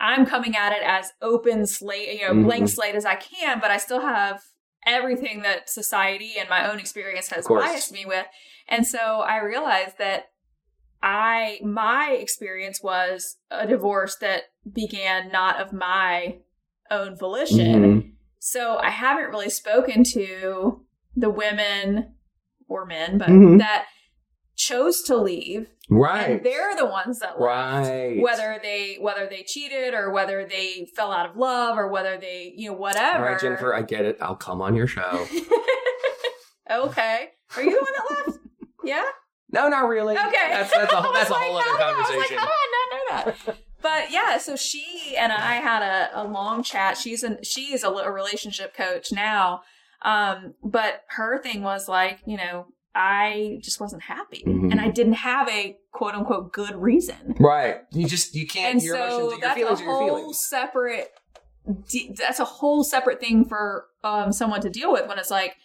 I'm coming at it as open slate, you know, blank Mhm. slate as I can, but I still have everything that society and my own experience has biased me with. And so I realized that I my experience was a divorce that began not of my own volition. Mhm. So I haven't really spoken to the women or men, but Mhm. that chose to leave. Right. And they're the ones that left. Right. Whether they whether they cheated or whether they fell out of love or whether they you know whatever. All right, Jennifer, I get it. I'll come on your show. okay. Are you the one that left? Yeah. No, not really. Okay. That's that's a that's a whole other no. I was like, conversation. "How did I not know that?" But yeah, so she and I had a, a long chat. She's an she is a, a relationship coach now. Um, but her thing was like, you know, I just wasn't happy, Mhm. and I didn't have a quote unquote good reason. Right. You just you can't. And your so emotions, your that's feelings a are your whole feelings. separate. That's a whole separate thing for um someone to deal with when it's like.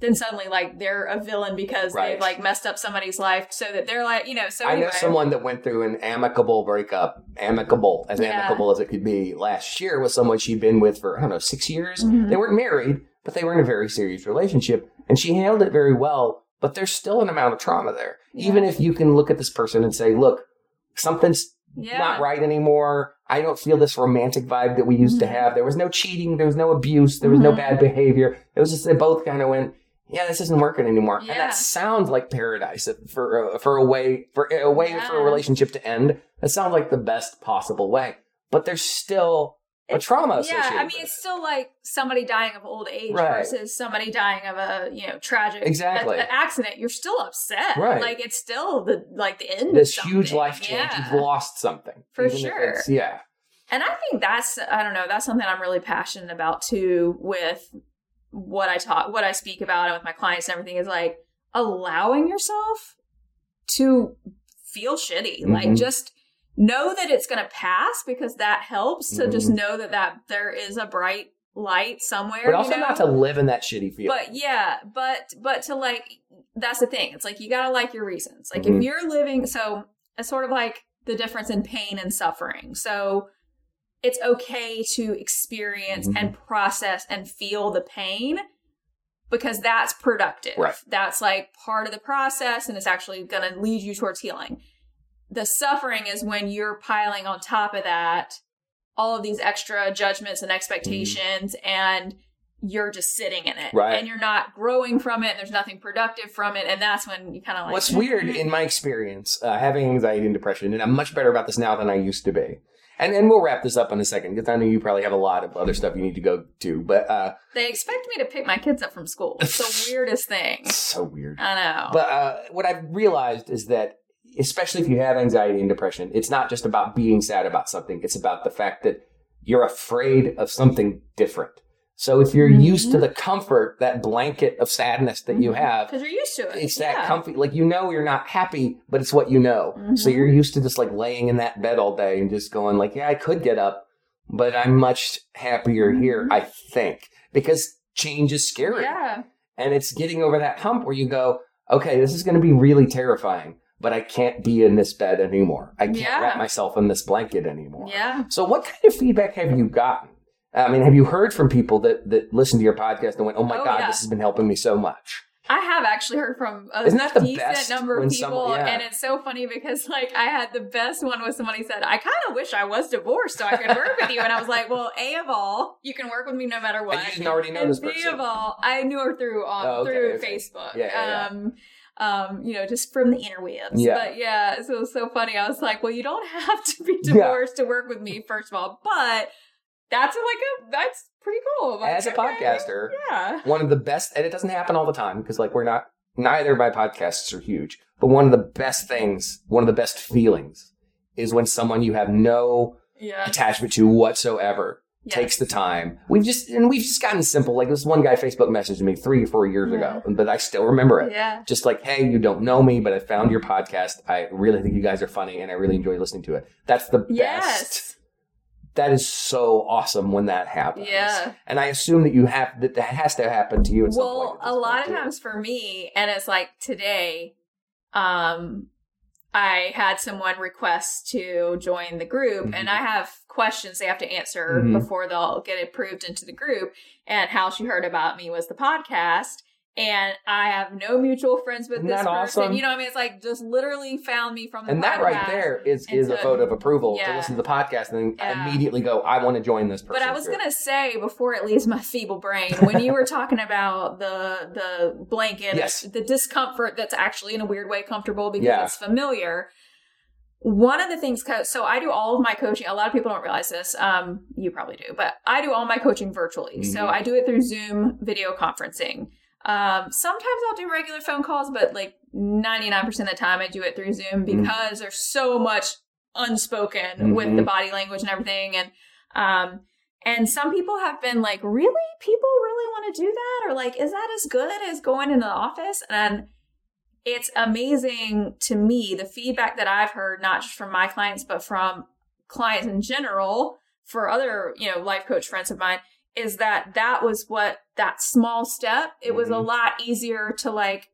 Then suddenly, like they're a villain because Right. they've like messed up somebody's life, so that they're like, you know. So I know someone that went through an amicable breakup, amicable, as Yeah. amicable as it could be, last year with someone she'd been with for, I don't know, six years. Mhm. They weren't married, but they were in a very serious relationship. And she handled it very well, but there's still an amount of trauma there. Yeah. Even if you can look at this person and say, look, something's Yeah. not right anymore. I don't feel this romantic vibe that we used to Mhm. have. There was no cheating. There was no abuse. There was no Mhm. bad behavior. It was just they both kind of went, yeah, this isn't working anymore. And that sounds like paradise for uh, for a way for a way for a relationship to end. That sounds like the best possible way. But there's still a trauma Yeah. I mean, it's still like somebody dying of old age Right. versus somebody dying of a you know tragic Exactly. a- a accident. You're still upset, Right. Like it's still the like the end. it. this huge life change. Yeah. You've lost something For sure. Yeah. And I think that's I don't know that's something I'm really passionate about too with what I talk what I speak about and with my clients and everything is like allowing yourself to feel shitty like Mhm. just know that it's going to pass because that helps to just know that that there is a bright light somewhere Mm-hmm. But also you know? not to live in that shitty feeling. But yeah, but but to like that's the thing. It's like you gotta like your reasons. Like Mhm. if you're living so it's sort of like the difference in pain and suffering. So it's okay to experience Mhm. and process and feel the pain because that's productive. Right. That's like part of the process and it's actually gonna lead you towards healing. The suffering is when you're piling on top of that all of these extra judgments and expectations and you're just sitting in it Right. and you're not growing from it and there's nothing productive from it and that's when you kind of like What's weird in my experience, uh, having anxiety and depression, and I'm much better about this now than I used to be. And and we'll wrap this up in a second because I know you probably have a lot of other stuff you need to go to. But uh, they expect me to pick my kids up from school it's the weirdest thing so weird. i know But uh, what I've realized is that, especially if you have anxiety and depression, it's not just about being sad about something. It's about the fact that you're afraid of something different. So if you're Mhm. used to the comfort, that blanket of sadness that you have, because you're used to it it's that Mm-hmm. Yeah. comfy like you know you're not happy but it's what you know so Mhm. you're used to just like laying in that bed all day and just going like yeah i could get up but i'm much happier here Mhm. i think because change is scary yeah and it's getting over that hump where you go okay this is going to be really terrifying but i can't be in this bed anymore i can't Yeah. wrap myself in this blanket anymore yeah so what kind of feedback have you gotten i mean have you heard from people that that listened to your podcast and went oh my Oh, god yeah. this has been helping me so much I have actually heard from a Isn't that the decent best number of people, yeah. and it's so funny because like I had the best one was somebody said, "I kind of wish I was divorced so I could work with you," and I was like, "Well, a of all, you can work with me no matter what." And you didn't already know and this B person. of all, I knew her through on Oh, okay, through okay. Facebook. Yeah, yeah, yeah. Um, um, you know, just from the interwebs. Yeah. But yeah, so it was so funny. I was like, "Well, you don't have to be Yeah. divorced to work with me, first of all, but." That's like a that's pretty cool. Like, As a podcaster, yeah. one of the best, and it doesn't happen all the time because like we're not, neither of my podcasts are huge, but one of the best things, one of the best feelings is when someone you have no Yeah. attachment to whatsoever Yes. takes the time. We've just, and we've just gotten simple. Like this one guy Facebook messaged me three or four years ago, but I still remember it. Yeah. Just like, hey, you don't know me, but I found your podcast. I really think you guys are funny and I really enjoy listening to it. That's the best. That is so awesome when that happens. Yeah. And I assume that you have that that has to happen to you at some point. Well, a lot of times for me, and it's like today, um, I had someone request to join the group, Mhm. and I have questions they have to answer Mhm. before they'll get approved into the group. And how she heard about me was the podcast. And I have no mutual friends with Isn't this person. awesome? You know what I mean? It's like just literally found me from the And that right there is is a vote of approval to listen to the podcast and then Yeah. immediately go, I want to join this person. But I was group." gonna say before it leaves my feeble brain, when you were talking about the the blanket, Yes. the discomfort that's actually in a weird way comfortable because Yeah. it's familiar. One of the things, so I do all of my coaching. A lot of people don't realize this. Um, you probably do, but I do all my coaching virtually. So Mhm. I do it through Zoom video conferencing. Um, sometimes I'll do regular phone calls, but like 99% of the time I do it through Zoom Mhm. because there's so much unspoken Mhm. with the body language and everything. And, um, and some people have been like, really? People really want to do that? Or like, is that as good as going into the office? And it's amazing to me the feedback that I've heard, not just from my clients, but from clients in general for other, you know, life coach friends of mine, is that that was what that small step, it was a Mhm. lot easier to like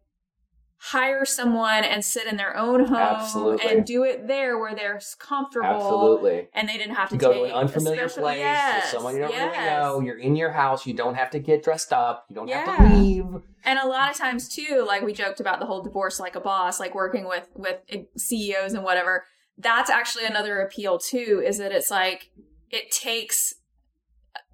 hire someone and sit in their own home Absolutely. and do it there where they're comfortable Absolutely. and they didn't have to go take to an unfamiliar place yes, someone you don't really know. You're in your house. You don't have to get dressed up. You don't have to leave. And a lot of times too, like we joked about the whole divorce like a boss, like working with with CEOs and whatever. That's actually another appeal too, is that it's like it takes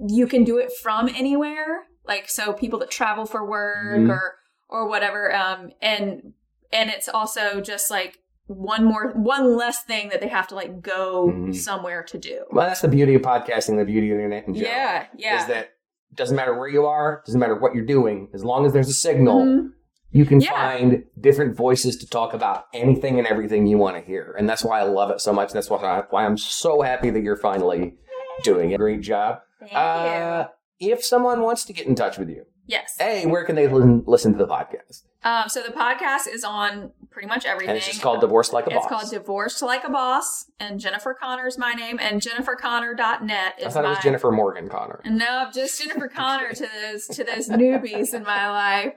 you can do it from anywhere. Like so people that travel for work Mhm. or or whatever. Um and and it's also just like one more one less thing that they have to like go Mhm. somewhere to do. Well, that's the beauty of podcasting, the beauty of the internet in general. Yeah, yeah. Is that doesn't matter where you are, doesn't matter what you're doing, as long as there's a signal, Mhm. you can Yeah. find different voices to talk about anything and everything you want to hear. And that's why I love it so much. That's why, I, why I'm so happy that you're finally doing a great job. Thank Uh, if someone wants to get in touch with you. Yes. hey, where can they listen, listen to the podcast? Um, so the podcast is on pretty much everything. And it's just called Divorced Like a Boss. It's called Divorced Like a Boss, and Jennifer Connor is my name, and JenniferConnor.net is I thought my. it was Jennifer Morgan Connor. No, just Jennifer Connor to those to those newbies in my life.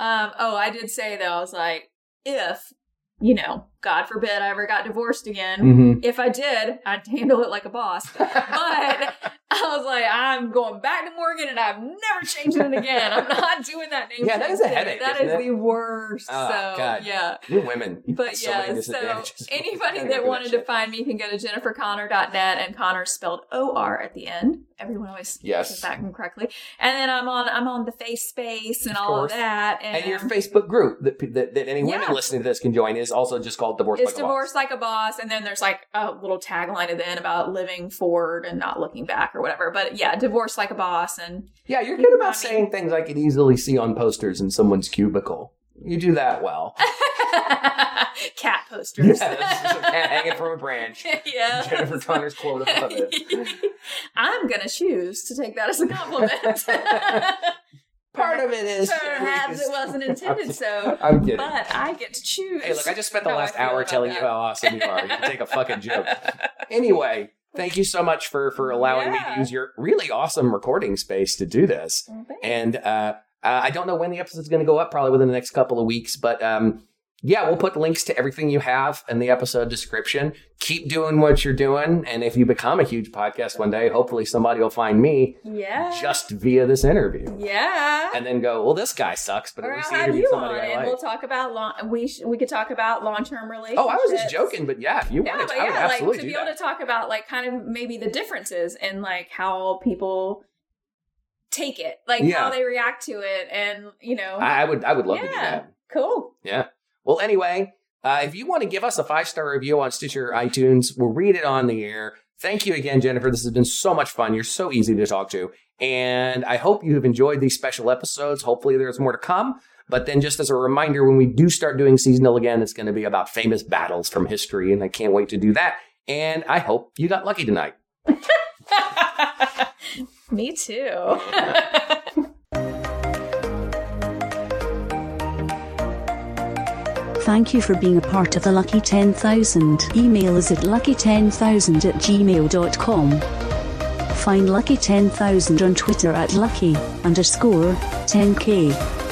Um, oh, I did say though, I was like, if you know, God forbid, I ever got divorced again. Mm-hmm. If I did, I'd handle it like a boss. But I was like, I'm going back to Morgan, and I'm never changing it again. I'm not doing that name. Yeah, that change a headache, That is the worst. Oh, so God. yeah. You women. But yeah, so anybody that wanted shit. to find me can go to jenniferconnor.net and Connor spelled O R at the end. Everyone always Yes. says that correctly. And then I'm on I'm on the face space and Of all course. of that. And, And your Facebook group that, that, that any women Yeah. listening to this can join is also just called Divorce it's Like a Boss. divorced like a boss, and then there's like a little tagline at the end about living forward and not looking back or whatever. But yeah, divorced like a boss, and Yeah, you're You good about saying things I could easily see on posters in someone's cubicle. You do that well. cat posters. Yeah, that's just a cat hanging from a branch. yeah. Jennifer Connor's quote above it. I'm gonna choose to take that as a compliment. Part of it is Perhaps it wasn't intended so, I'm kidding. but I get to choose. Hey, look, I just spent the last hour telling you how awesome you are. You can take a fucking joke. Anyway, thank you so much for for allowing me to use your really awesome recording space to do this. Well. And uh, uh, I don't know when the episode's going to go up, probably within the next couple of weeks. But um, yeah, we'll put links to everything you have in the episode description. Keep doing what you're doing. And if you become a huge podcast one day, hopefully somebody will find me yeah, just via this interview. yeah. And then go, well, this guy sucks, but or at least I'll interviewed you somebody on, I and like. we'll talk about long. We sh- we could talk about long term relationships. Oh, I was just joking, but yeah, if you Yeah, wanted but to, yeah, like to be able that. to talk about like kind of maybe the differences in like how people take it, like Yeah. how they react to it, and you know, I, I would, I would love to do Yeah. that. cool. Yeah. Well, anyway, uh, if you want to give us a five star review on Stitcher or iTunes, we'll read it on the air. Thank you again, Jennifer. This has been so much fun. You're so easy to talk to. And I hope you have enjoyed these special episodes. Hopefully, there's more to come. But then, just as a reminder, when we do start doing seasonal again, it's going to be about famous battles from history. And I can't wait to do that. And I hope you got lucky tonight. Me too. Thank you for being a part of the Lucky 10,000. Email us at lucky10000 at gmail.com. Find Lucky 10,000 on Twitter at lucky underscore 10k.